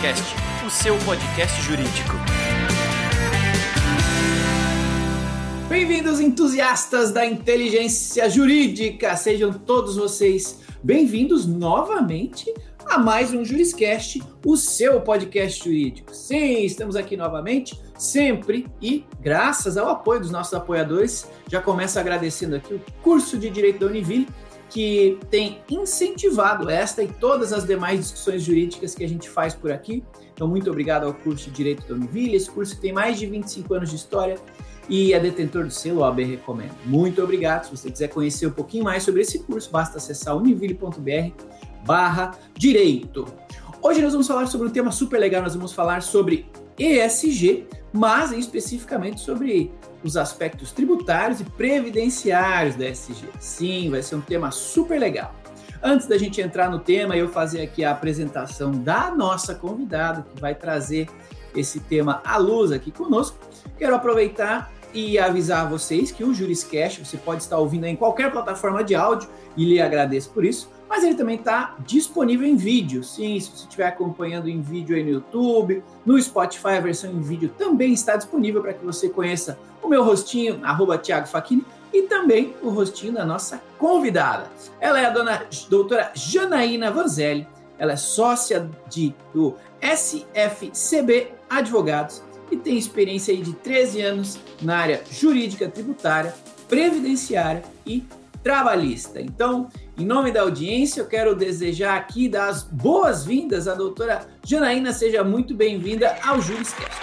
Juriscast, o seu podcast jurídico. Bem-vindos, entusiastas da inteligência jurídica! Sejam todos vocês bem-vindos novamente a mais um Juriscast, o seu podcast jurídico. Sim, estamos aqui novamente, sempre e graças ao apoio dos nossos apoiadores. Já começo agradecendo aqui o curso de Direito da Univille, que tem incentivado esta e todas as demais discussões jurídicas que a gente faz por aqui. Então, muito obrigado ao curso de Direito da Univille. Esse curso tem mais de 25 anos de história e é detentor do selo OAB Recomendo. Muito obrigado. Se você quiser conhecer um pouquinho mais sobre esse curso, basta acessar univille.br barra direito. Hoje nós vamos falar sobre um tema super legal, nós vamos falar sobre ESG, mas especificamente sobre os aspectos tributários e previdenciários da ESG. Sim, vai ser um tema super legal. Antes da gente entrar no tema, eu fazer aqui a apresentação da nossa convidada que vai trazer esse tema à luz aqui conosco. Quero aproveitar e avisar vocês que o Juriscast você pode estar ouvindo em qualquer plataforma de áudio e lhe agradeço por isso mas ele também está disponível em vídeo. Sim, se você estiver acompanhando em vídeo aí no YouTube, no Spotify, a versão em vídeo também está disponível para que você conheça o meu rostinho, arroba Thiago Facchini, e também o rostinho da nossa convidada. Ela é a dona doutora Janaína Vanzelli, ela é sócia de, do SFCB Advogados e tem experiência aí de 13 anos na área jurídica tributária, previdenciária e trabalhista. Então, em nome da audiência, eu quero desejar aqui dar as boas-vindas à doutora Janaína. Seja muito bem-vinda ao Juriscast.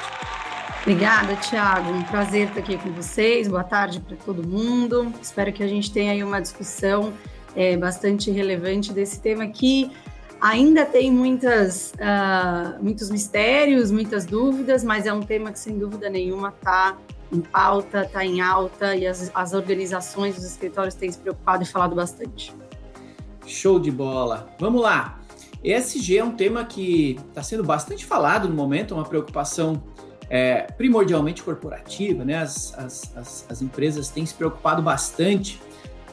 Obrigada, Tiago. Um prazer estar aqui com vocês. Boa tarde para todo mundo. Espero que a gente tenha aí uma discussão é, bastante relevante desse tema que ainda tem muitas, uh, muitos mistérios, muitas dúvidas, mas é um tema que, sem dúvida nenhuma, está em pauta, está em alta e as, as organizações, os escritórios têm se preocupado e falado bastante. Show de bola. Vamos lá. ESG é um tema que está sendo bastante falado no momento, uma preocupação é, primordialmente corporativa, né? As, as, as, as, empresas têm se preocupado bastante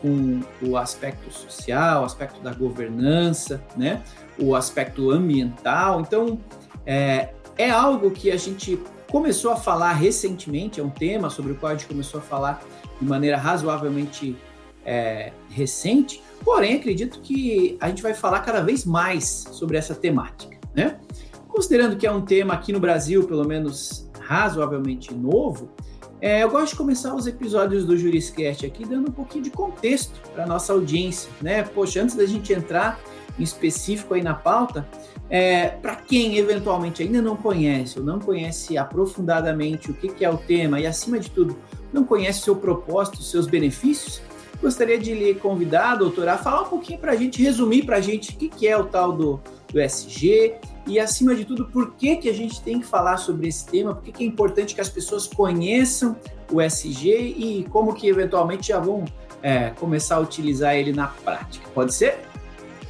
com o aspecto social, o aspecto da governança, né? O aspecto ambiental. Então, é, é algo que a gente começou a falar recentemente, é um tema sobre o qual a gente começou a falar de maneira razoavelmente é, recente, Porém, acredito que a gente vai falar cada vez mais sobre essa temática, né? Considerando que é um tema aqui no Brasil, pelo menos razoavelmente novo, é, eu gosto de começar os episódios do Juriscast aqui dando um pouquinho de contexto para nossa audiência, né? Poxa, antes da gente entrar em específico aí na pauta, é, para quem eventualmente ainda não conhece ou não conhece aprofundadamente o que, que é o tema e, acima de tudo, não conhece seu propósito, seus benefícios, Gostaria de lhe convidar, doutora, a falar um pouquinho para a gente, resumir para a gente o que, que é o tal do, do SG e, acima de tudo, por que, que a gente tem que falar sobre esse tema, por que, que é importante que as pessoas conheçam o SG e como que, eventualmente, já vão é, começar a utilizar ele na prática. Pode ser?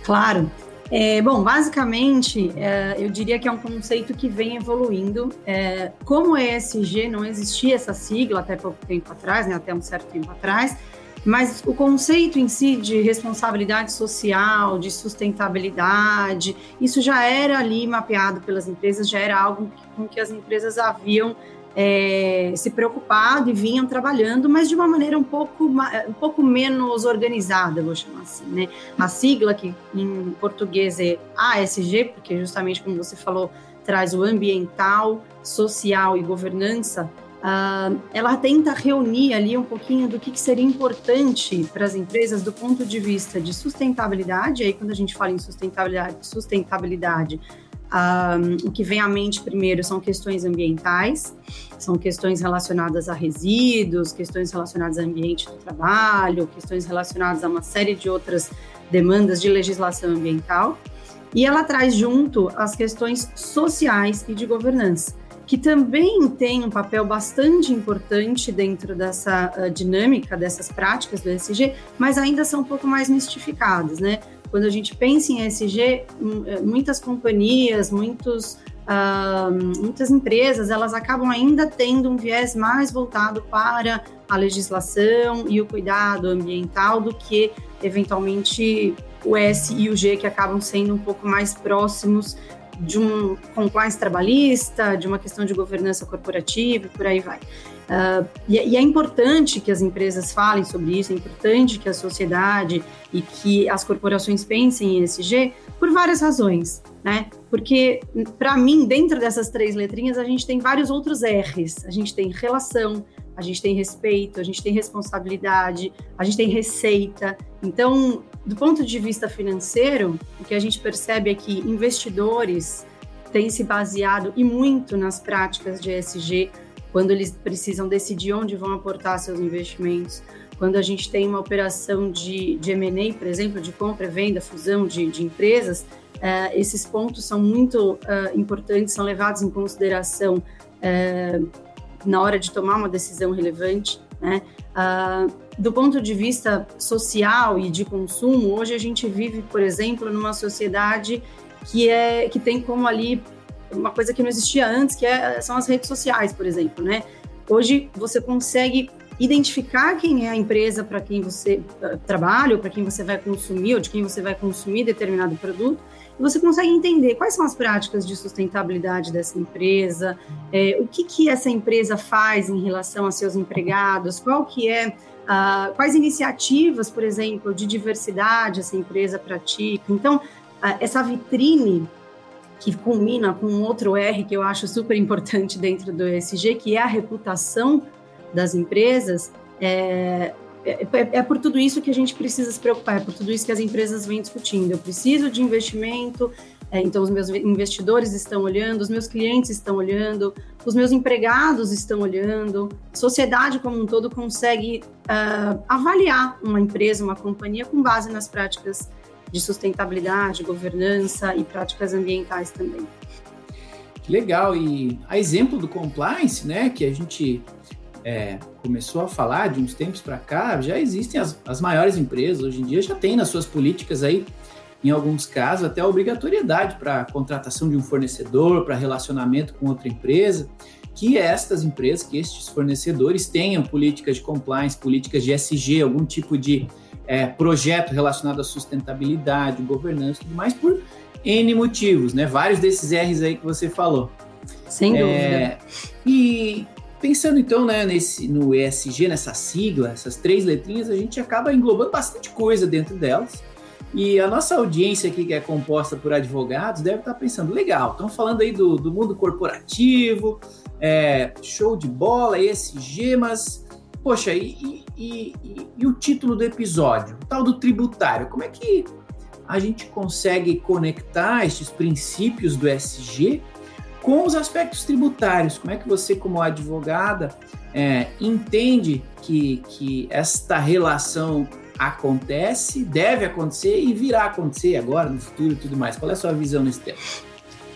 Claro. É, bom, basicamente, é, eu diria que é um conceito que vem evoluindo. É, como ESG não existia essa sigla até pouco tempo atrás, né, até um certo tempo atrás, mas o conceito em si de responsabilidade social, de sustentabilidade, isso já era ali mapeado pelas empresas, já era algo com que as empresas haviam é, se preocupado e vinham trabalhando, mas de uma maneira um pouco, um pouco menos organizada, vou chamar assim, né? A sigla que em português é ASG, porque justamente como você falou, traz o ambiental, social e governança, Uh, ela tenta reunir ali um pouquinho do que, que seria importante para as empresas do ponto de vista de sustentabilidade. Aí, quando a gente fala em sustentabilidade, sustentabilidade uh, o que vem à mente primeiro são questões ambientais, são questões relacionadas a resíduos, questões relacionadas ao ambiente do trabalho, questões relacionadas a uma série de outras demandas de legislação ambiental. E ela traz junto as questões sociais e de governança que também tem um papel bastante importante dentro dessa uh, dinâmica, dessas práticas do ESG, mas ainda são um pouco mais mistificadas, né? Quando a gente pensa em ESG, hum, eh, muitas companhias, muitos, uh, muitas empresas, elas acabam ainda tendo um viés mais voltado para a legislação e o cuidado ambiental do que, eventualmente, o S e o G, que acabam sendo um pouco mais próximos de um compliance trabalhista, de uma questão de governança corporativa, por aí vai. Uh, e, e, é importante que as empresas falem sobre isso, é importante que a sociedade e que as corporações pensem em ESG por várias razões, né? Porque, para mim, dentro dessas três letrinhas, a gente tem vários outros R's. A gente tem relação, a gente tem respeito, a gente tem responsabilidade, a gente tem receita. Então, do ponto de vista financeiro, o que a gente percebe é que investidores têm se baseado e muito nas práticas de ESG quando eles precisam decidir onde vão aportar seus investimentos, quando a gente tem uma operação de, de M&A, por exemplo, de compra, venda, fusão de, de empresas, uh, esses pontos são muito uh, importantes, são levados em consideração uh, na hora de tomar uma decisão relevante, né? do ponto de vista social e de consumo, hoje a gente vive, por exemplo, numa sociedade que é que tem como ali uma coisa que não existia antes, que é, são as redes sociais, por exemplo, né? Hoje você consegue identificar quem é a empresa para quem você uh, trabalha, ou para quem você vai consumir, ou de quem você vai consumir determinado produto, você consegue entender quais são as práticas de sustentabilidade dessa empresa, é, o que, que essa empresa faz em relação a seus empregados, qual que é uh, quais iniciativas, por exemplo, de diversidade essa empresa pratica. Então, uh, essa vitrine que culmina com outro R que eu acho super importante dentro do ESG, que é a reputação das empresas, é, é, é, por tudo isso que a gente precisa se preocupar, é por tudo isso que as empresas vêm discutindo. Eu preciso de investimento, é, então os meus investidores estão olhando, os meus clientes estão olhando, os meus empregados estão olhando, sociedade como um todo consegue uh, avaliar uma empresa, uma companhia com base nas práticas de sustentabilidade, governança e práticas ambientais também. Legal, e a exemplo do compliance, né, que a gente é, começou a falar de uns tempos para cá, já existem as, as maiores empresas, hoje em dia já tem nas suas políticas aí, em alguns casos, até a obrigatoriedade para a contratação de um fornecedor, para relacionamento com outra empresa, que estas empresas, que estes fornecedores tenham políticas de compliance, políticas de SG, algum tipo de é, projeto relacionado à sustentabilidade, governança e tudo mais, por N motivos, né? Vários desses R's aí que você falou. Sem é, dúvida. E pensando então né, nesse, no ESG, nessa sigla, essas três letrinhas, a gente acaba englobando bastante coisa dentro delas. E a nossa audiência aqui, que é composta por advogados, deve estar pensando: legal, estão falando aí do, do mundo corporativo, é, show de bola, ESG, mas, poxa, e, e, e, e, o título do episódio, o tal do tributário, como é que a gente consegue conectar estes princípios do SG com os aspectos tributários? Como é que você, como advogada, é, entende que, que esta relação acontece, deve acontecer e virá acontecer agora, no futuro e tudo mais? Qual é a sua visão nesse tema?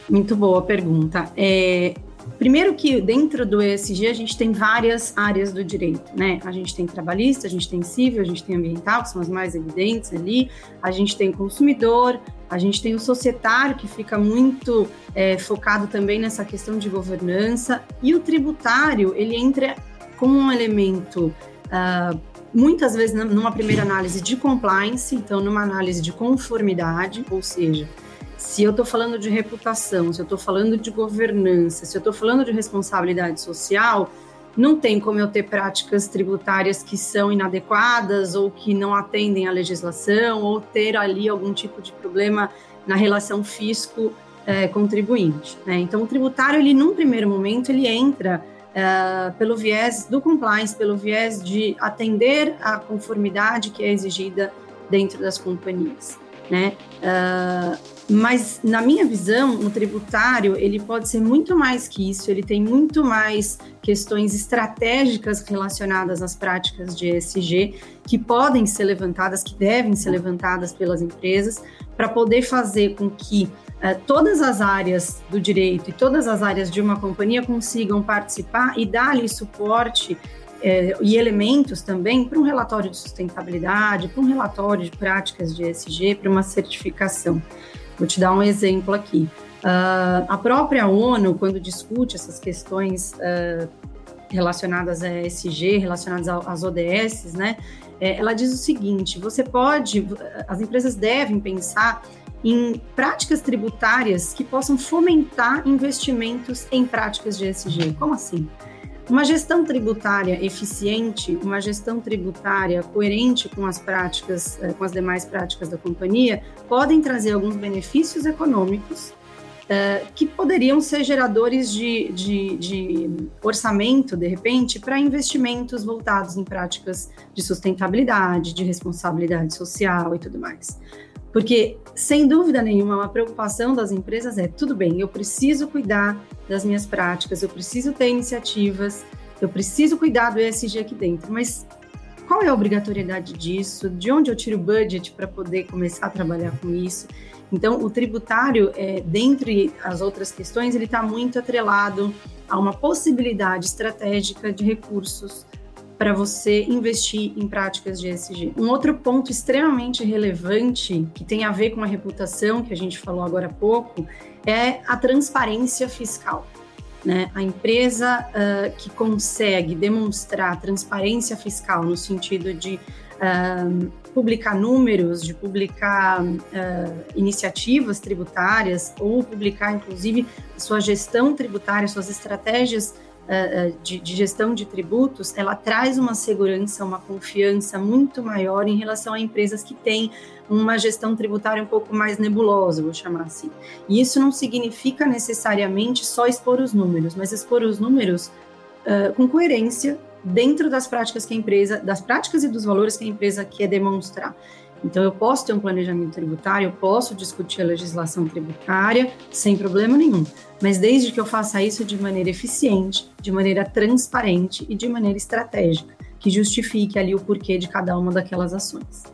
Muito boa pergunta. É, Primeiro que dentro do ESG a gente tem várias áreas do direito, né? A gente tem trabalhista, a gente tem civil, a gente tem ambiental, que são as mais evidentes ali, a gente tem consumidor, a gente tem o societário, que fica muito é, focado também nessa questão de governança, e o tributário, ele entra como um elemento, uh, muitas vezes numa primeira análise de compliance, então numa análise de conformidade, ou seja, se eu estou falando de reputação, se eu estou falando de governança, se eu estou falando de responsabilidade social, não tem como eu ter práticas tributárias que são inadequadas ou que não atendem à legislação ou ter ali algum tipo de problema na relação fisco é, contribuinte. Né? Então, o tributário, ele num primeiro momento, ele entra é, pelo viés do compliance, pelo viés de atender à conformidade que é exigida dentro das companhias. Né? Uh, mas, na minha visão, o tributário ele pode ser muito mais que isso, ele tem muito mais questões estratégicas relacionadas às práticas de ESG que podem ser levantadas, que devem ser levantadas pelas empresas, para poder fazer com que uh, todas as áreas do direito e todas as áreas de uma companhia consigam participar e dar ali suporte é, e elementos também para um relatório de sustentabilidade, para um relatório de práticas de ESG, para uma certificação. Vou te dar um exemplo aqui. Uh, a própria ONU, quando discute essas questões uh, relacionadas a ESG, relacionadas às ODS, né, é, ela diz o seguinte: você pode, as empresas devem pensar em práticas tributárias que possam fomentar investimentos em práticas de ESG. Como assim? Uma gestão tributária eficiente, uma gestão tributária coerente com as práticas, eh, com as demais práticas da companhia, podem trazer alguns benefícios econômicos uh, que poderiam ser geradores de, de, de orçamento, de repente, para investimentos voltados em práticas de sustentabilidade, de responsabilidade social e tudo mais. Porque, sem dúvida nenhuma, uma preocupação das empresas é: tudo bem, eu preciso cuidar das minhas práticas, eu preciso ter iniciativas, eu preciso cuidar do ESG aqui dentro, mas qual é a obrigatoriedade disso? De onde eu tiro o budget para poder começar a trabalhar com isso? Então, o tributário, é, dentre as outras questões, ele está muito atrelado a uma possibilidade estratégica de recursos para você investir em práticas de ESG. Um outro ponto extremamente relevante, que tem a ver com a reputação, que a gente falou agora há pouco, é a transparência fiscal. Né? A empresa uh, que consegue demonstrar transparência fiscal no sentido de publicar números, de publicar uh, iniciativas tributárias ou publicar, inclusive, sua gestão tributária, suas estratégias de, de, gestão de tributos, ela traz uma segurança, uma confiança muito maior em relação a empresas que têm uma gestão tributária um pouco mais nebulosa, vou chamar assim. E isso não significa necessariamente só expor os números, mas expor os números uh, com coerência dentro das práticas que a empresa, das práticas e dos valores que a empresa quer demonstrar. Então, eu posso ter um planejamento tributário, eu posso discutir a legislação tributária sem problema nenhum, mas desde que eu faça isso de maneira eficiente, de maneira transparente e de maneira estratégica, que justifique ali o porquê de cada uma daquelas ações.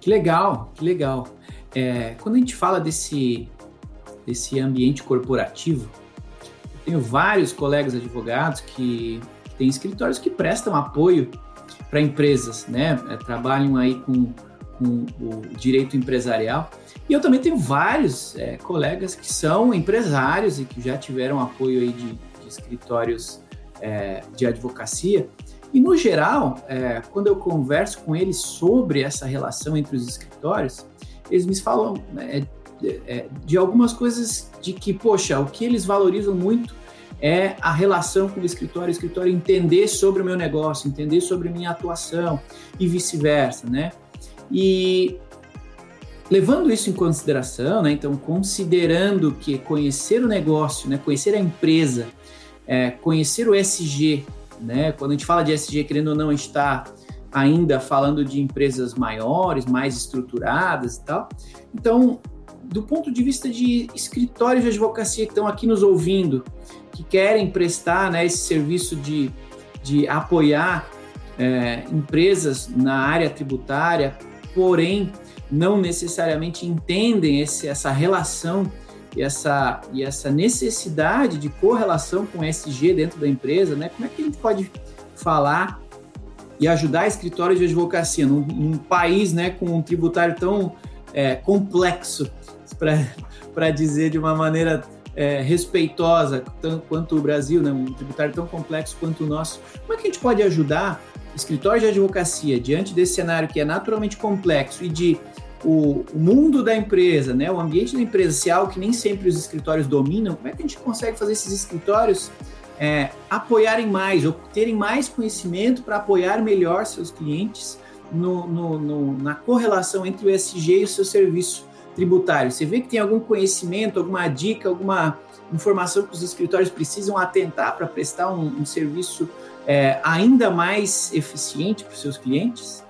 Que legal, que legal. É, quando a gente fala desse, desse ambiente corporativo, eu tenho vários colegas advogados que tem escritórios que prestam apoio para empresas, né? É, trabalham aí com, com, o direito empresarial. E eu também tenho vários é, colegas que são empresários e que já tiveram apoio aí de, de escritórios é, de advocacia. E no geral, é, quando eu converso com eles sobre essa relação entre os escritórios, eles me falam né, é, de algumas coisas de que, poxa, o que eles valorizam muito é a relação com o escritório, o escritório entender sobre o meu negócio, entender sobre minha atuação e vice-versa, né? E levando isso em consideração, né? Então, considerando que conhecer o negócio, né? Conhecer a empresa, é, conhecer o SG, né? Quando a gente fala de SG, querendo ou não, está ainda falando de empresas maiores, mais estruturadas e tal. Então, do ponto de vista de escritórios de advocacia que estão aqui nos ouvindo, que querem prestar né, esse serviço de, de apoiar é, empresas na área tributária, porém não necessariamente entendem esse, essa relação e essa, e essa necessidade de correlação com SG dentro da empresa, né? Como é que a gente pode falar e ajudar escritórios de advocacia num, num país né, com um tributário tão é, complexo, para dizer de uma maneira é, respeitosa tanto quanto o Brasil, né, um tributário tão complexo quanto o nosso, como é que a gente pode ajudar escritórios de advocacia diante desse cenário que é naturalmente complexo e de o, o, mundo da empresa, né, o ambiente da empresa algo que nem sempre os escritórios dominam, como é que a gente consegue fazer esses escritórios é, apoiarem mais ou terem mais conhecimento para apoiar melhor seus clientes no, no, no, na correlação entre o SG e o seu serviço tributário. Você vê que tem algum conhecimento, alguma dica, alguma informação que os escritórios precisam atentar para prestar um, um serviço é, ainda mais eficiente para os seus clientes?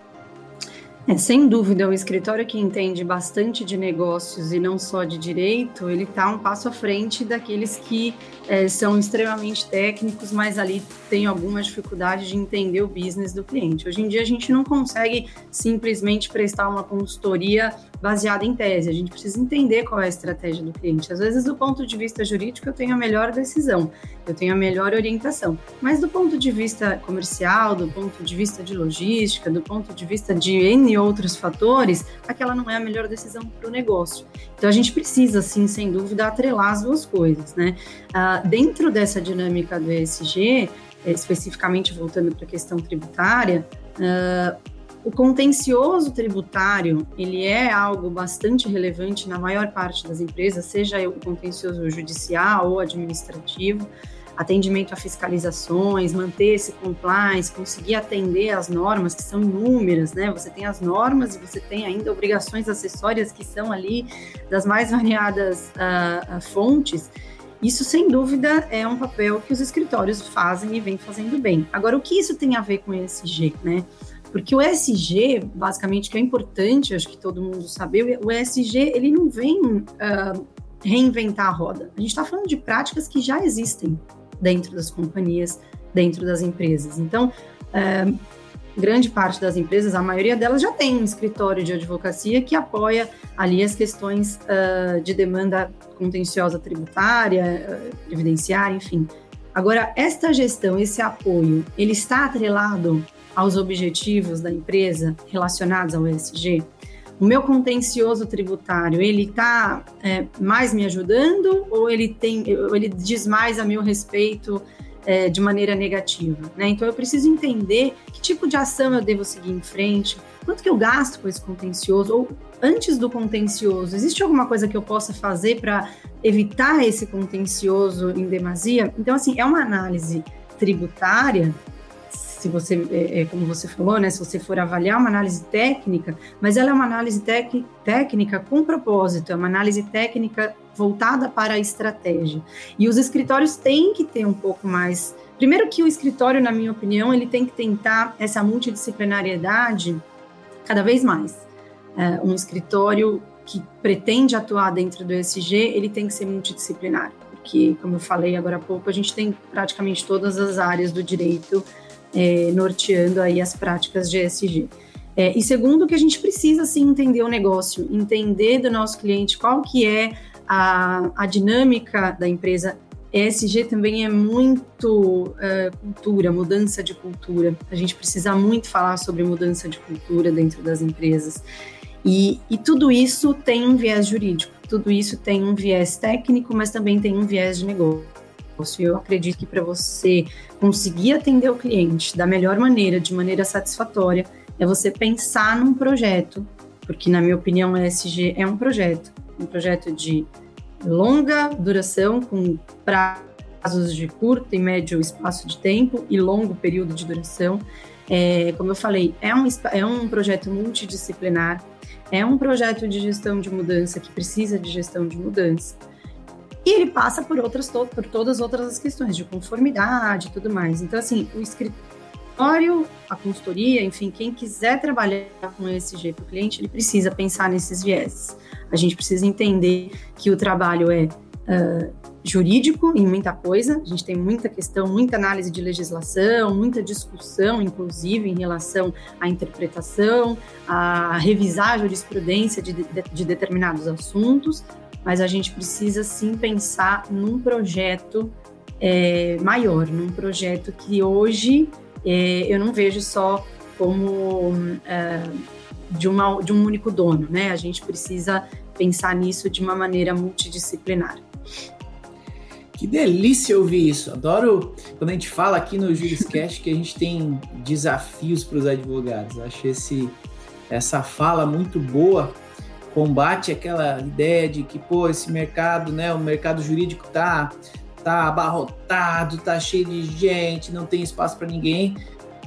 É, sem dúvida, o escritório que entende bastante de negócios e não só de direito, ele está um passo à frente daqueles que é, são extremamente técnicos, mas ali tem alguma dificuldade de entender o business do cliente. Hoje em dia, a gente não consegue simplesmente prestar uma consultoria baseada em tese. A gente precisa entender qual é a estratégia do cliente. Às vezes, do ponto de vista jurídico, eu tenho a melhor decisão, eu tenho a melhor orientação. Mas do ponto de vista comercial, do ponto de vista de logística, do ponto de vista de N outros fatores, aquela não é a melhor decisão para o negócio. Então, a gente precisa, sim, sem dúvida, atrelar as duas coisas, né? Ah, dentro dessa dinâmica do ESG, especificamente voltando para a questão tributária, uh, O contencioso tributário, ele é algo bastante relevante na maior parte das empresas, seja o contencioso judicial ou administrativo, atendimento a fiscalizações, manter esse compliance, conseguir atender às normas que são inúmeras, né? Você tem as normas e você tem ainda obrigações acessórias que são ali das mais variadas uh, fontes. Isso, sem dúvida, é um papel que os escritórios fazem e vêm fazendo bem. Agora, o que isso tem a ver com ESG, né? Porque o ESG, basicamente, que é importante, acho que todo mundo sabe, o ESG, ele não vem uh, reinventar a roda. A gente está falando de práticas que já existem dentro das companhias, dentro das empresas. Então, uh, grande parte das empresas, a maioria delas já tem um escritório de advocacia que apoia ali as questões uh, de demanda contenciosa tributária, uh, previdenciária, enfim. Agora, esta gestão, esse apoio, ele está atrelado aos objetivos da empresa relacionados ao ESG? O meu contencioso tributário, ele está é, mais me ajudando ou ele tem, ele diz mais a meu respeito é, de maneira negativa? Né? Então eu preciso entender que tipo de ação eu devo seguir em frente, quanto que eu gasto com esse contencioso, ou antes do contencioso, existe alguma coisa que eu possa fazer para evitar esse contencioso em demasia? Então, assim, é uma análise tributária se você, é, é, como você falou, né, se você for avaliar uma análise técnica, mas ela é uma análise técnica com propósito, é uma análise técnica voltada para a estratégia. E os escritórios têm que ter um pouco mais. Primeiro que o escritório, na minha opinião, ele tem que tentar essa multidisciplinariedade cada vez mais. É, um escritório que pretende atuar dentro do ESG, ele tem que ser multidisciplinar, porque, como eu falei agora há pouco, a gente tem praticamente todas as áreas do direito é, norteando aí as práticas de ESG. É, e segundo, que a gente precisa sim entender o negócio, entender do nosso cliente qual que é a, a dinâmica da empresa. ESG também é muito uh, cultura, mudança de cultura. A gente precisa muito falar sobre mudança de cultura dentro das empresas. E, e tudo isso tem um viés jurídico, tudo isso tem um viés técnico, mas também tem um viés de negócio. Eu acredito que para você conseguir atender o cliente da melhor maneira, de maneira satisfatória, é você pensar num projeto, porque na minha opinião o ESG é um projeto, um projeto de longa duração, com prazos de curto e médio espaço de tempo e longo período de duração. É, como eu falei, é um, é um projeto multidisciplinar, é um projeto de gestão de mudança que precisa de gestão de mudança. E ele passa por outras por todas as outras questões de conformidade e tudo mais. Então, assim, o escritório, a consultoria, enfim, quem quiser trabalhar com esse jeito o cliente, ele precisa pensar nesses vieses. A gente precisa entender que o trabalho é uh, jurídico em muita coisa, a gente tem muita questão, muita análise de legislação, muita discussão, inclusive, em relação à interpretação, a revisar a jurisprudência de, de, de determinados assuntos, mas a gente precisa sim pensar num projeto é, maior, num projeto que hoje é, eu não vejo só como é, de, uma, de um único dono, né? A gente precisa pensar nisso de uma maneira multidisciplinar. Que delícia ouvir isso. Adoro quando a gente fala aqui no Juriscast que a gente tem desafios para os advogados. Acho esse, essa fala muito boa combate aquela ideia de que, pô, esse mercado, né, o mercado jurídico tá, tá abarrotado, tá cheio de gente, não tem espaço para ninguém.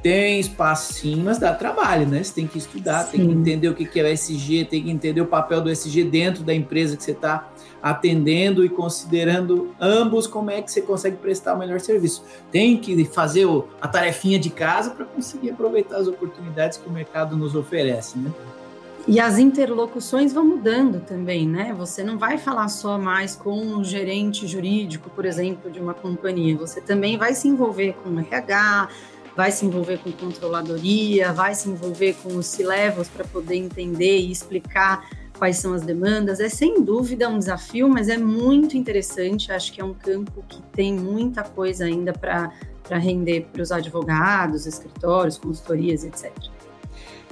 Tem espaço sim, mas dá trabalho, né? Você tem que estudar, sim. tem que entender o que é o SG, tem que entender o papel do SG dentro da empresa que você está atendendo e considerando ambos como é que você consegue prestar o melhor serviço. Tem que fazer a tarefinha de casa para conseguir aproveitar as oportunidades que o mercado nos oferece, né? E as interlocuções vão mudando também, né? Você não vai falar só mais com o gerente jurídico, por exemplo, de uma companhia. Você também vai se envolver com RH, vai se envolver com controladoria, vai se envolver com os C-levels para poder entender e explicar quais são as demandas. É sem dúvida um desafio, mas é muito interessante. Acho que é um campo que tem muita coisa ainda para render para os advogados, escritórios, consultorias, etc.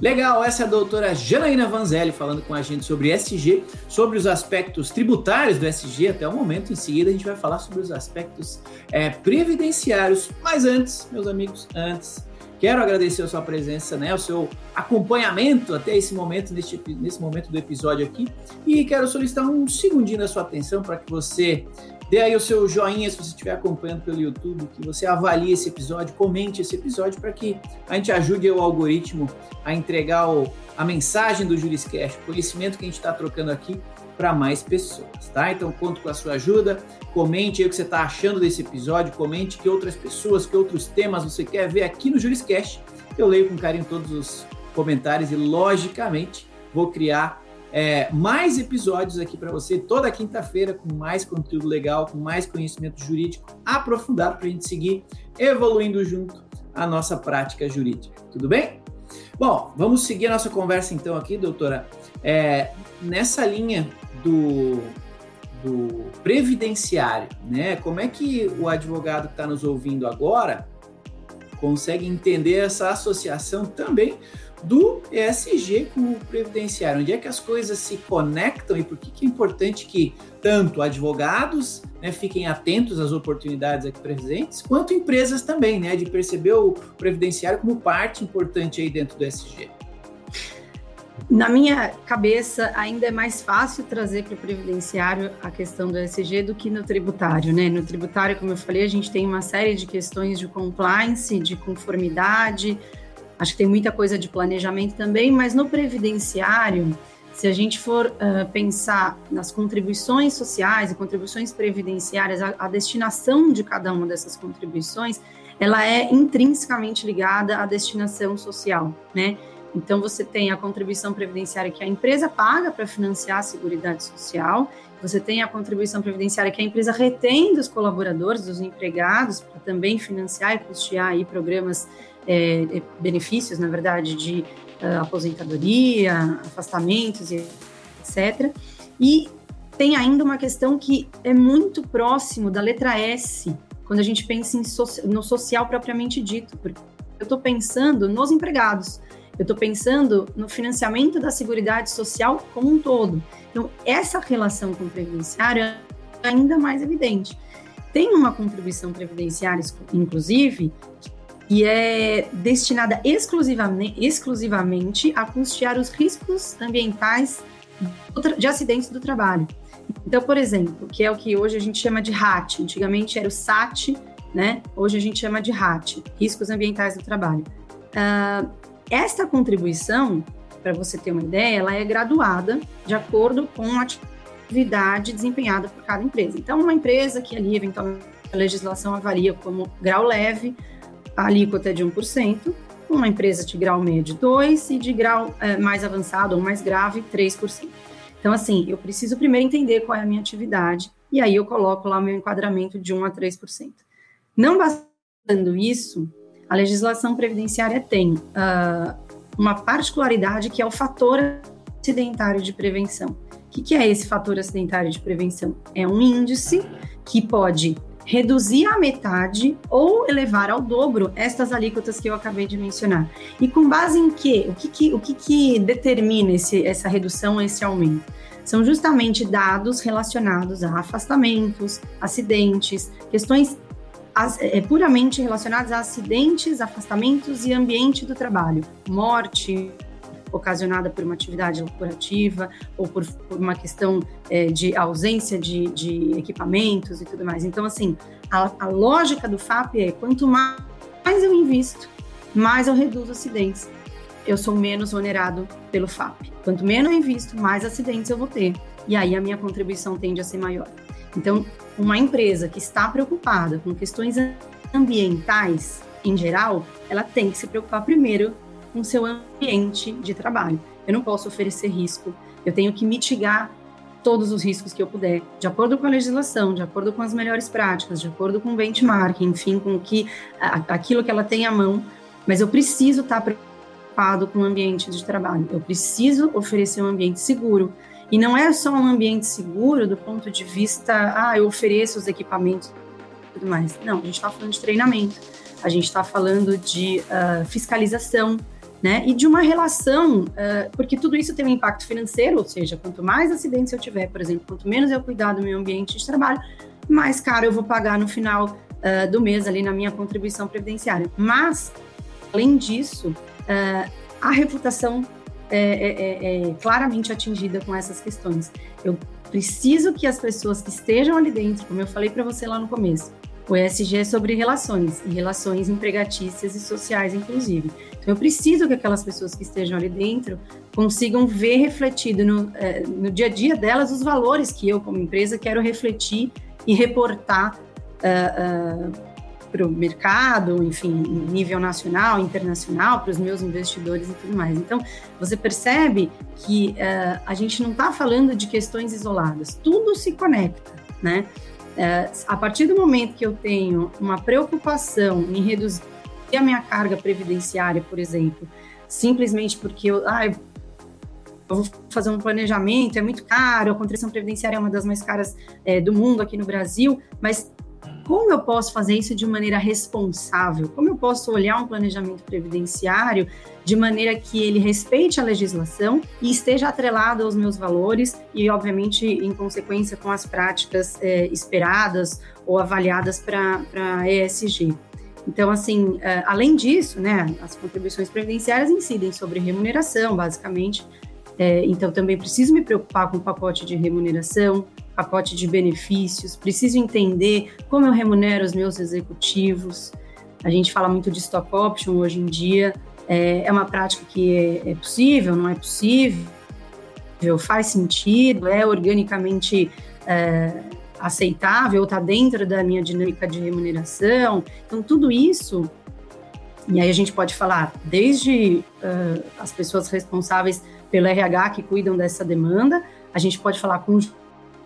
Legal, essa é a doutora Janaína Vanzelli falando com a gente sobre SG, sobre os aspectos tributários do SG até o momento. Em seguida, a gente vai falar sobre os aspectos é, previdenciários. Mas antes, meus amigos, antes, Quero agradecer a sua presença, né, o seu acompanhamento até esse momento, neste, nesse momento do episódio aqui. E quero solicitar um segundinho da sua atenção para que você dê aí o seu joinha se você estiver acompanhando pelo YouTube, que você avalie esse episódio, comente esse episódio para que a gente ajude o algoritmo a entregar o, a mensagem do Juriscast, o conhecimento que a gente está trocando aqui para mais pessoas, tá? Então conto com a sua ajuda, comente aí o que você está achando desse episódio, comente que outras pessoas, que outros temas você quer ver aqui no Juriscast. Eu leio com carinho todos os comentários e, logicamente, vou criar é, mais episódios aqui para você toda quinta-feira com mais conteúdo legal, com mais conhecimento jurídico aprofundado para a gente seguir evoluindo junto a nossa prática jurídica. Tudo bem? Bom, vamos seguir a nossa conversa então aqui, doutora. É, nessa linha do, do previdenciário, né? Como é que o advogado que está nos ouvindo agora consegue entender essa associação também do ESG com o previdenciário? Onde é que as coisas se conectam e por que, que é importante que tanto advogados né, fiquem atentos às oportunidades aqui presentes, quanto empresas também, né, de perceber o previdenciário como parte importante aí dentro do ESG? Na minha cabeça, ainda é mais fácil trazer para o previdenciário a questão do ESG do que no tributário, né? No tributário, como eu falei, a gente tem uma série de questões de compliance, de conformidade, acho que tem muita coisa de planejamento também, mas no previdenciário, se a gente for uh, pensar nas contribuições sociais e contribuições previdenciárias, a, a destinação de cada uma dessas contribuições, ela é intrinsecamente ligada à destinação social, né? Então, você tem a contribuição previdenciária que a empresa paga para financiar a Seguridade Social, você tem a contribuição previdenciária que a empresa retém dos colaboradores, dos empregados, para também financiar e custear aí programas, é, benefícios, na verdade, de uh, aposentadoria, afastamentos, etc. E tem ainda uma questão que é muito próximo da letra S, quando a gente pensa so no social propriamente dito, porque eu estou pensando nos empregados. Eu estou pensando no financiamento da Seguridade Social como um todo. Então, essa relação com o previdenciário é ainda mais evidente. Tem uma contribuição previdenciária, inclusive, que é destinada exclusivamente, exclusivamente a custear os riscos ambientais de acidentes do trabalho. Então, por exemplo, que é o que hoje a gente chama de RAT, antigamente era o SAT, né? Hoje a gente chama de RAT, Riscos Ambientais do Trabalho. Uh, esta contribuição, para você ter uma ideia, ela é graduada de acordo com a atividade desempenhada por cada empresa. Então, uma empresa que ali, eventualmente, a legislação avalia como grau leve, a alíquota é de 1%, uma empresa de grau médio 2% e de grau é, mais avançado ou mais grave 3%. Então, assim, eu preciso primeiro entender qual é a minha atividade e aí eu coloco lá o meu enquadramento de 1 a 3%. Não bastando isso, a legislação previdenciária tem uh, uma particularidade que é o fator acidentário de prevenção. O que, que é esse fator acidentário de prevenção? É um índice que pode reduzir à metade ou elevar ao dobro estas alíquotas que eu acabei de mencionar. E com base em quê? O que, que, o que, que determina esse, essa redução, esse aumento? São justamente dados relacionados a afastamentos, acidentes, questões é, puramente relacionados a acidentes, afastamentos e ambiente do trabalho, morte ocasionada por uma atividade corporativa ou por, por uma questão é, de ausência de, de, equipamentos e tudo mais. Então, assim, a, a lógica do FAP é quanto mais eu invisto, mais eu reduzo acidentes. Eu sou menos onerado pelo FAP. Quanto menos eu invisto, mais acidentes eu vou ter. E aí a minha contribuição tende a ser maior. Então, uma empresa que está preocupada com questões ambientais em geral, ela tem que se preocupar primeiro com seu ambiente de trabalho. Eu não posso oferecer risco, eu tenho que mitigar todos os riscos que eu puder, de acordo com a legislação, de acordo com as melhores práticas, de acordo com o benchmark, enfim, com o que aquilo que ela tem à mão, mas eu preciso estar preocupado com o ambiente de trabalho. Eu preciso oferecer um ambiente seguro, e não é só um ambiente seguro do ponto de vista, ah, eu ofereço os equipamentos e tudo mais. Não, a gente está falando de treinamento, a gente está falando de uh, fiscalização, né? E de uma relação, uh, porque tudo isso tem um impacto financeiro, ou seja, quanto mais acidentes eu tiver, por exemplo, quanto menos eu cuidar do meu ambiente de trabalho, mais caro eu vou pagar no final uh, do mês ali na minha contribuição previdenciária. Mas além disso, a reputação é, é, é, é, claramente atingida com essas questões. Eu preciso que as pessoas que estejam ali dentro, como eu falei para você lá no começo, o ESG é sobre relações, e relações empregatícias e sociais, inclusive. Então, eu preciso que aquelas pessoas que estejam ali dentro consigam ver refletido no, é, no dia a dia delas os valores que eu, como empresa, quero refletir e reportar uh, uh, para o mercado, enfim, nível nacional, internacional, para os meus investidores e tudo mais. Então, você percebe que uh, a gente não está falando de questões isoladas, tudo se conecta, né? Uh, a partir do momento que eu tenho uma preocupação em reduzir a minha carga previdenciária, por exemplo, simplesmente porque eu, ah, eu vou fazer um planejamento, é muito caro, a contribuição previdenciária é uma das mais caras é, do mundo aqui no Brasil, mas como eu posso fazer isso de maneira responsável? Como eu posso olhar um planejamento previdenciário de maneira que ele respeite a legislação e esteja atrelado aos meus valores e, obviamente, em consequência com as práticas é, esperadas ou avaliadas para ESG? Então, assim, é, além disso, né, as contribuições previdenciárias incidem sobre remuneração, basicamente. É, então, também preciso me preocupar com o pacote de remuneração, pacote de benefícios, preciso entender como eu remunero os meus executivos. A gente fala muito de stock option hoje em dia. É, é uma prática que é, é, possível, não é possível, faz sentido, é organicamente é, aceitável, está dentro da minha dinâmica de remuneração. Então, tudo isso, e aí a gente pode falar desde uh, as pessoas responsáveis pelo RH que cuidam dessa demanda, a gente pode falar com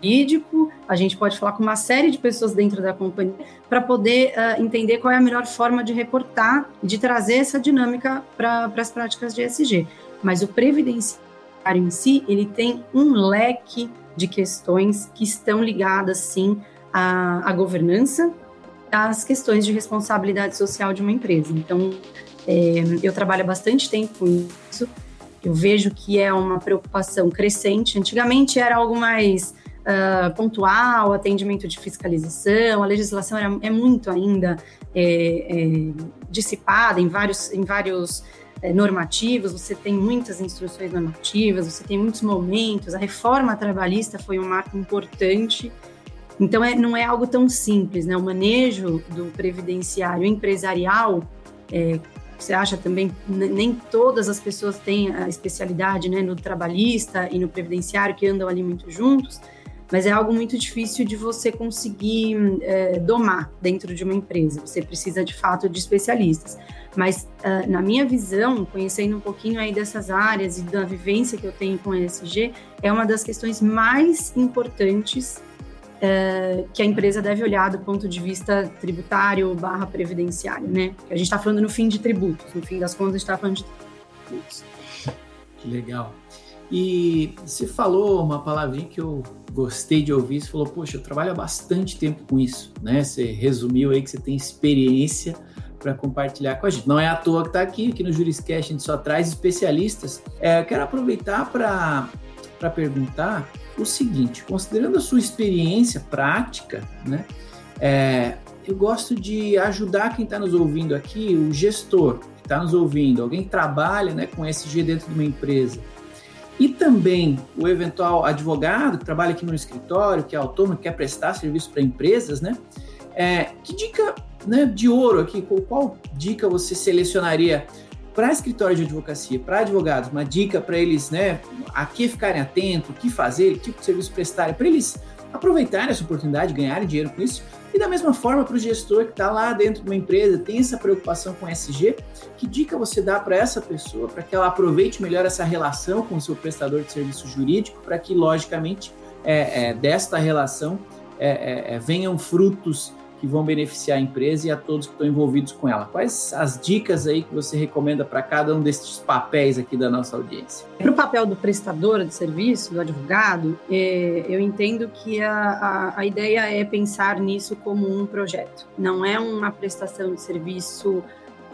jurídico, a gente pode falar com uma série de pessoas dentro da companhia para poder uh, entender qual é a melhor forma de reportar e de trazer essa dinâmica para as práticas de ESG. Mas o previdenciário em si, ele tem um leque de questões que estão ligadas, sim, à, à governança, às questões de responsabilidade social de uma empresa. Então, é, eu trabalho há bastante tempo com isso, eu vejo que é uma preocupação crescente. Antigamente era algo mais uh, pontual, atendimento de fiscalização, a legislação era, é muito ainda é, é, dissipada em vários, em vários é, normativos, você tem muitas instruções normativas, você tem muitos momentos, a reforma trabalhista foi um marco importante, então é, não é algo tão simples, né? O manejo do previdenciário empresarial, é, você acha também, nem todas as pessoas têm a especialidade né, no trabalhista e no previdenciário que andam ali muito juntos, mas é algo muito difícil de você conseguir é, domar dentro de uma empresa. Você precisa de fato de especialistas. Mas uh, na minha visão, conhecendo um pouquinho aí dessas áreas e da vivência que eu tenho com ESG, é uma das questões mais importantes uh, que a empresa deve olhar do ponto de vista tributário barra previdenciário, né? A gente está falando no fim de tributos, no fim das contas a gente está falando de tributos. Legal. E você falou uma palavrinha que eu gostei de ouvir, você falou, poxa, eu trabalho há bastante tempo com isso, né? Você resumiu aí que você tem experiência para compartilhar com a gente. Não é à toa que está aqui, aqui no Juriscast a gente só traz especialistas. É, eu quero aproveitar para perguntar o seguinte, considerando a sua experiência prática, né? É, eu gosto de ajudar quem está nos ouvindo aqui, o gestor que está nos ouvindo, alguém que trabalha né, com SG dentro de uma empresa, e também o eventual advogado que trabalha aqui no escritório, que é autônomo, que quer prestar serviço para empresas, né? É, que dica né, de ouro aqui, qual, dica você selecionaria para escritório de advocacia, para advogados, uma dica para eles, né, a que ficarem atentos, o que fazer, que tipo de serviço prestarem, para eles aproveitarem essa oportunidade, ganharem dinheiro com isso. E da mesma forma, para o gestor que está lá dentro de uma empresa, tem essa preocupação com SG, que dica você dá para essa pessoa para que ela aproveite melhor essa relação com o seu prestador de serviço jurídico, para que, logicamente, é, é, desta relação é, é, é venham frutos que vão beneficiar a empresa e a todos que estão envolvidos com ela. Quais as dicas aí que você recomenda para cada um desses papéis aqui da nossa audiência? Para o papel do prestador de serviço, do advogado, é, eu entendo que a, a, a, ideia é pensar nisso como um projeto. Não é uma prestação de serviço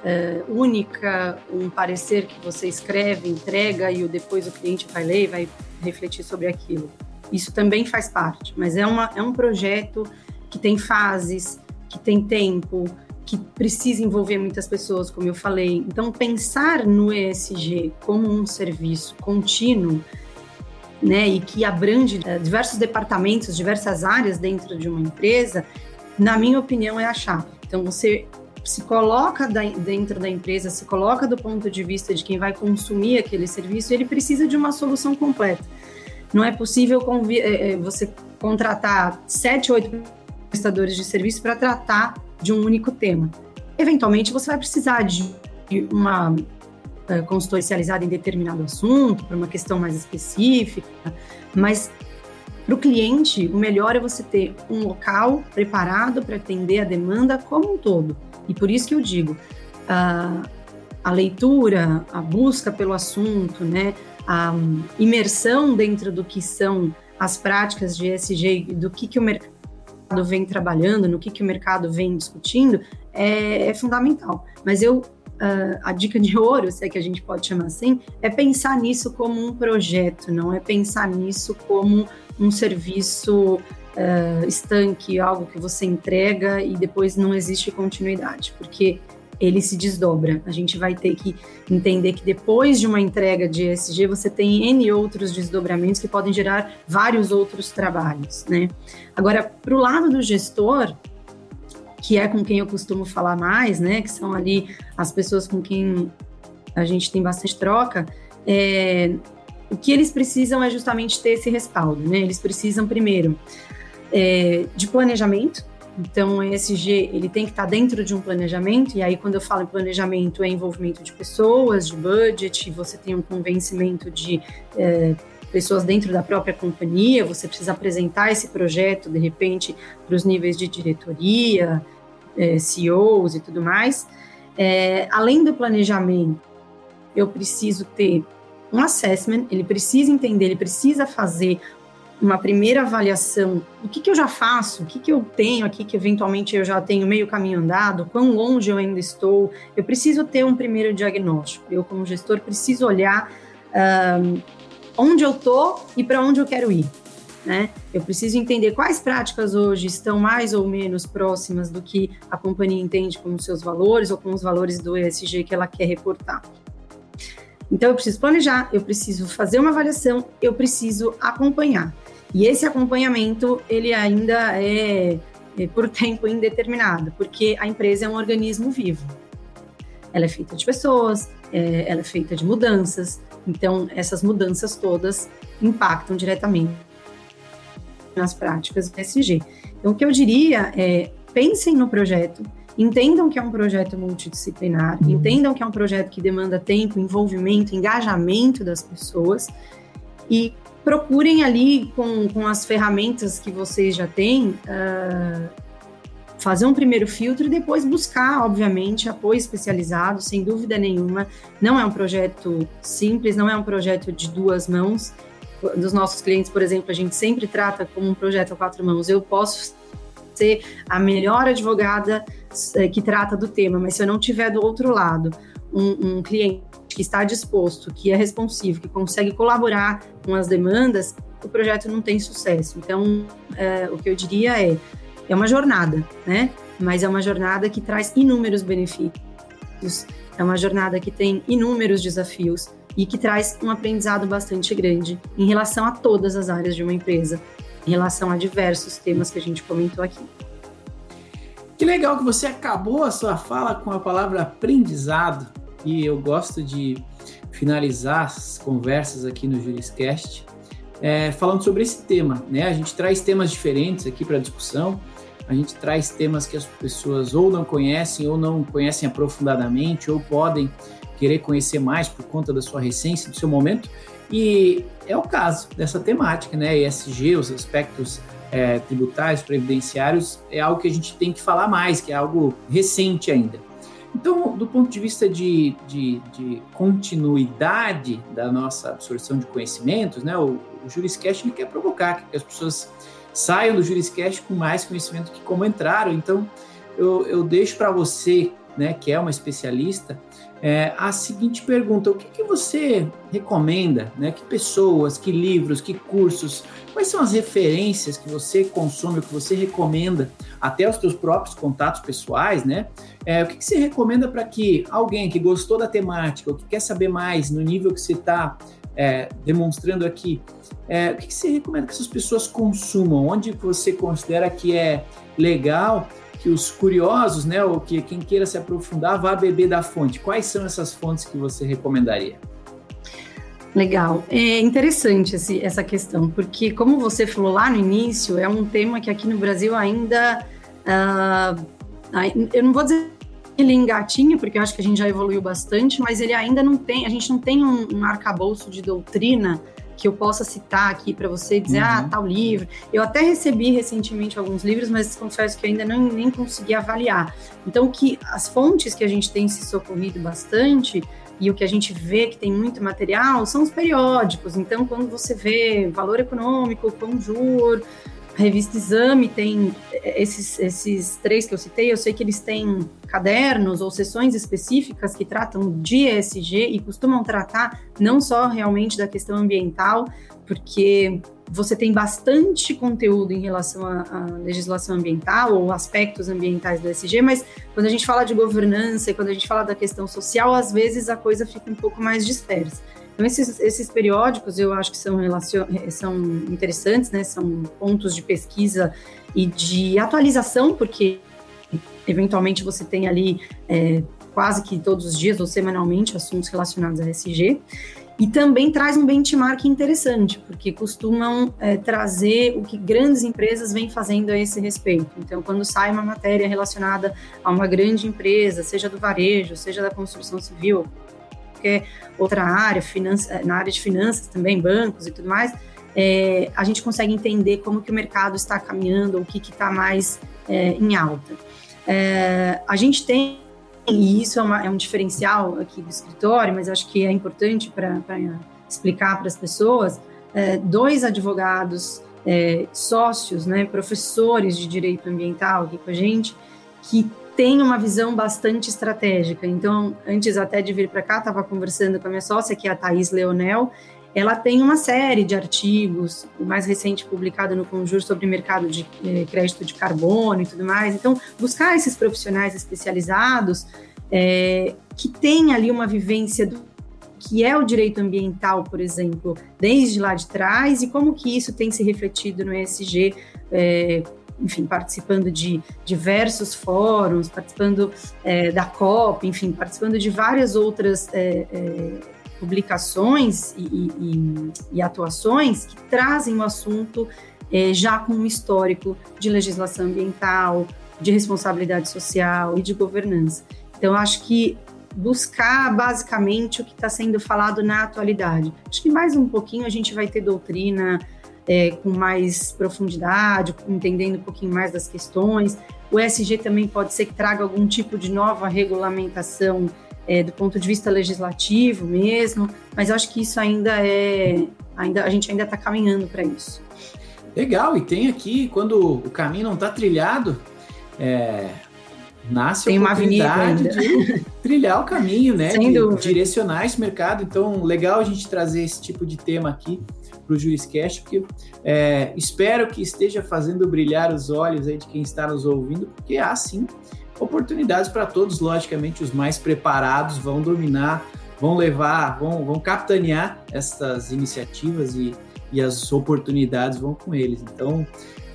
é, única, um parecer que você escreve, entrega e depois o cliente vai ler e vai refletir sobre aquilo. Isso também faz parte, mas é, uma, é um projeto que tem fases, que tem tempo, que precisa envolver muitas pessoas, como eu falei. Então, pensar no ESG como um serviço contínuo, né, e que abrange uh, diversos departamentos, diversas áreas dentro de uma empresa, na minha opinião, é a chave. Então, você se coloca dentro da empresa, se coloca do ponto de vista de quem vai consumir aquele serviço, ele precisa de uma solução completa. Não é possível é, é, você contratar sete, oito prestadores de serviço para tratar de um único tema. Eventualmente, você vai precisar de uma uh, consultoria especializada em determinado assunto, para uma questão mais específica, mas para o cliente, o melhor é você ter um local preparado para atender a demanda como um todo. E por isso que eu digo, a, a leitura, a busca pelo assunto, né, a imersão dentro do que são as práticas de ESG, do que, que o mercado vem trabalhando, no que, que o mercado vem discutindo, é, é fundamental. Mas eu Uh, a dica de ouro, se é que a gente pode chamar assim, é pensar nisso como um projeto, não é pensar nisso como um serviço uh, estanque, algo que você entrega e depois não existe continuidade, porque ele se desdobra. A gente vai ter que entender que depois de uma entrega de ESG, você tem N outros desdobramentos que podem gerar vários outros trabalhos, né? Agora, para o lado do gestor, que é com quem eu costumo falar mais, né? Que são ali as pessoas com quem a gente tem bastante troca, é, o que eles precisam é justamente ter esse respaldo, né? Eles precisam, primeiro, é, de planejamento. Então, o ESG ele tem que estar dentro de um planejamento, e aí, quando eu falo em planejamento, é envolvimento de pessoas, de budget, você tem um convencimento de é, pessoas dentro da própria companhia, você precisa apresentar esse projeto, de repente, para os níveis de diretoria, é, CEOs e tudo mais. É, além do planejamento, eu preciso ter um assessment, ele precisa entender, ele precisa fazer uma primeira avaliação do que, que eu já faço, o que, que eu tenho aqui que eventualmente eu já tenho meio caminho andado, quão longe eu ainda estou. Eu preciso ter um primeiro diagnóstico. Eu, como gestor, preciso olhar onde eu estou e para onde eu quero ir. Né? Eu preciso entender quais práticas hoje estão mais ou menos próximas do que a companhia entende como seus valores ou como os valores do ESG que ela quer reportar. Então, eu preciso planejar, eu preciso fazer uma avaliação, eu preciso acompanhar. E esse acompanhamento, ele ainda é, é por tempo indeterminado, porque a empresa é um organismo vivo. Ela é feita de pessoas, é, ela é feita de mudanças, então essas mudanças todas impactam diretamente nas práticas do SG. Então, o que eu diria é, pensem no projeto, entendam que é um projeto multidisciplinar, uhum. entendam que é um projeto que demanda tempo, envolvimento, engajamento das pessoas e procurem ali com, com as ferramentas que vocês já têm uh, fazer um primeiro filtro e depois buscar, obviamente, apoio especializado, sem dúvida nenhuma. Não é um projeto simples, não é um projeto de duas mãos. Dos nossos clientes, por exemplo, a gente sempre trata como um projeto a quatro mãos. Eu posso ser a melhor advogada é, que trata do tema, mas se eu não tiver do outro lado um, um cliente que está disposto, que é responsivo, que consegue colaborar com as demandas, o projeto não tem sucesso. Então, é, o que eu diria é, é uma jornada, né? Mas é uma jornada que traz inúmeros benefícios, é uma jornada que tem inúmeros desafios e que traz um aprendizado bastante grande em relação a todas as áreas de uma empresa, em relação a diversos temas que a gente comentou aqui. Que legal que você acabou a sua fala com a palavra aprendizado. E eu gosto de finalizar as conversas aqui no Juriscast é, falando sobre esse tema. Né? A gente traz temas diferentes aqui para discussão. A gente traz temas que as pessoas ou não conhecem ou não conhecem aprofundadamente ou podem querer conhecer mais por conta da sua recência, do seu momento. E é o caso dessa temática, né? ESG, os aspectos é, tributários, previdenciários, é algo que a gente tem que falar mais, que é algo recente ainda. Então, do ponto de vista de, de, de continuidade da nossa absorção de conhecimentos, né, o, o Juriscast ele quer provocar que as pessoas saiam do Juriscast com mais conhecimento que como entraram. Então, eu, eu deixo para você né, que é uma especialista, é, a seguinte pergunta: o que, que você recomenda? Né? Que pessoas, que livros, que cursos? Quais são as referências que você consome, que você recomenda, até os seus próprios contatos pessoais, né? É, o que, que você recomenda para que alguém que gostou da temática, ou que quer saber mais no nível que você está é, demonstrando aqui, é, o que, que você recomenda que essas pessoas consumam? Onde você considera que é legal que os curiosos, né, ou que quem queira se aprofundar, vá beber da fonte. Quais são essas fontes que você recomendaria? Legal. É interessante esse, essa questão, porque, como você falou lá no início, é um tema que aqui no Brasil ainda. Uh, eu não vou dizer ele engatinha, porque eu acho que a gente já evoluiu bastante, mas ele ainda não tem, a gente não tem um, um arcabouço de doutrina que eu possa citar aqui para você dizer, ah, uhum. ah, tal livro. Eu até recebi recentemente alguns livros, mas confesso que ainda não, nem consegui avaliar. Então, que as fontes que a gente tem se socorrido bastante e o que a gente vê que tem muito material são os periódicos. Então, quando você vê valor econômico, conjur, a revista Exame tem eh, esses, esses três que eu citei, eu sei que eles têm cadernos ou sessões específicas que tratam de ESG e costumam tratar não só realmente da questão ambiental, porque você tem bastante conteúdo em relação à, legislação ambiental ou aspectos ambientais do ESG, mas quando a gente fala de governança e quando a gente fala da questão social, às vezes a coisa fica um pouco mais dispersa. Então, esses, esses periódicos eu acho que são, relacion... são interessantes, né? São pontos de pesquisa e de atualização, porque eventualmente você tem ali é, quase que todos os dias ou semanalmente assuntos relacionados a SG. E também traz um benchmark interessante, porque costumam é, trazer o que grandes empresas vêm fazendo a esse respeito. Então, quando sai uma matéria relacionada a uma grande empresa, seja do varejo, seja da construção civil, qualquer outra área, finança, na área de finanças também, bancos e tudo mais, é, a gente consegue entender como que o mercado está caminhando, o que está mais é, em alta. É, a gente tem, e isso é, uma, é, um diferencial aqui do escritório, mas acho que é importante para explicar para as pessoas, dois advogados sócios, né, professores de direito ambiental aqui com a gente, que tem uma visão bastante estratégica. Então, antes até de vir para cá, estava conversando com a minha sócia, que é a Thaís Leonel, ela tem uma série de artigos, o mais recente publicado no Conjur sobre mercado de eh, crédito de carbono e tudo mais. Então, buscar esses profissionais especializados é, que têm ali uma vivência do que é o direito ambiental, por exemplo, desde lá de trás e como que isso tem se refletido no ESG, é, enfim, participando de diversos fóruns, participando é, da COP, enfim, participando de várias outras é, é, publicações e, e, e, atuações que trazem o assunto é, já com um histórico de legislação ambiental, de responsabilidade social e de governança. Então, acho que buscar basicamente o que está sendo falado na atualidade. Acho que mais um pouquinho a gente vai ter doutrina é, com mais profundidade, entendendo um pouquinho mais das questões. O ESG também pode ser que traga algum tipo de nova regulamentação é, do ponto de vista legislativo mesmo, mas acho que isso ainda é, ainda a gente ainda está caminhando para isso. Legal, e tem aqui, quando o caminho não está trilhado, é, nasce tem a oportunidade de trilhar o caminho, né? Sem de dúvida. direcionar esse mercado. Então, legal a gente trazer esse tipo de tema aqui para o Juriscast, porque é, espero que esteja fazendo brilhar os olhos aí de quem está nos ouvindo, porque há sim oportunidades para todos, logicamente os mais preparados vão dominar, vão levar, vão, vão capitanear essas iniciativas e, e as oportunidades vão com eles. Então,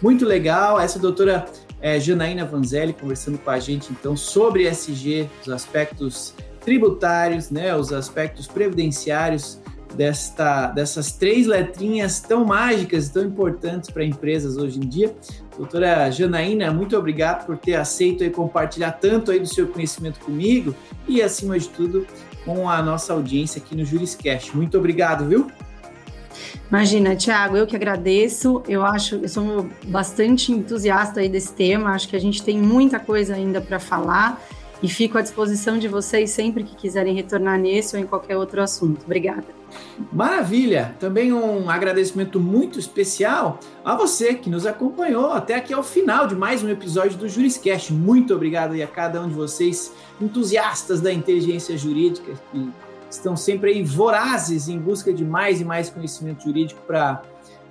muito legal, essa doutora é, Janaína Vanzelli conversando com a gente então sobre SG, os aspectos tributários, né, os aspectos previdenciários desta, dessas três letrinhas tão mágicas, tão importantes para empresas hoje em dia. Doutora Janaína, muito obrigado por ter aceito e compartilhar tanto aí do seu conhecimento comigo e, acima de tudo, com a nossa audiência aqui no Juriscast. Muito obrigado, viu? Imagina, Tiago, eu que agradeço. Eu acho, eu sou bastante entusiasta aí desse tema. Acho que a gente tem muita coisa ainda para falar e fico à disposição de vocês sempre que quiserem retornar nesse ou em qualquer outro assunto. Obrigada. Maravilha! Também um agradecimento muito especial a você que nos acompanhou até aqui ao final de mais um episódio do Juriscast. Muito obrigado a cada um de vocês, entusiastas da inteligência jurídica, que estão sempre aí vorazes em busca de mais e mais conhecimento jurídico para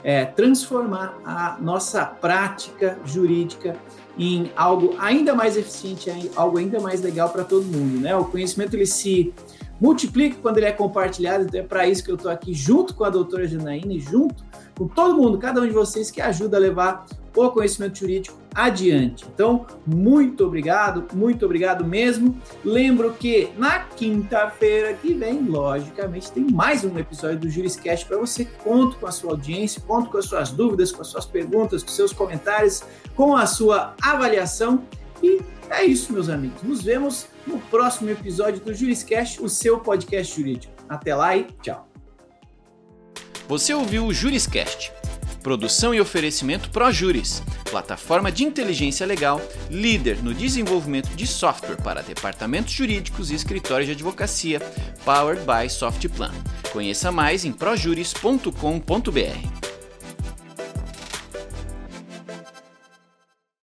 é, transformar a nossa prática jurídica em algo ainda mais eficiente, algo ainda mais legal para todo mundo, né? O conhecimento ele se multiplica quando ele é compartilhado, então é para isso que eu estou aqui junto com a doutora Janaína e junto com todo mundo, cada um de vocês que ajuda a levar o conhecimento jurídico adiante. Então, muito obrigado, muito obrigado mesmo. Lembro que na quinta-feira que vem, logicamente, tem mais um episódio do Juriscast para você. Conto com a sua audiência, conto com as suas dúvidas, com as suas perguntas, com seus comentários, com a sua avaliação. E é isso, meus amigos. Nos vemos no próximo episódio do Juriscast, o seu podcast jurídico. Até lá e tchau. Você ouviu o Juriscast Produção e oferecimento ProJuris, plataforma de inteligência legal, líder no desenvolvimento de software para departamentos jurídicos e escritórios de advocacia, powered by Softplan. Conheça mais em projuris.com.br.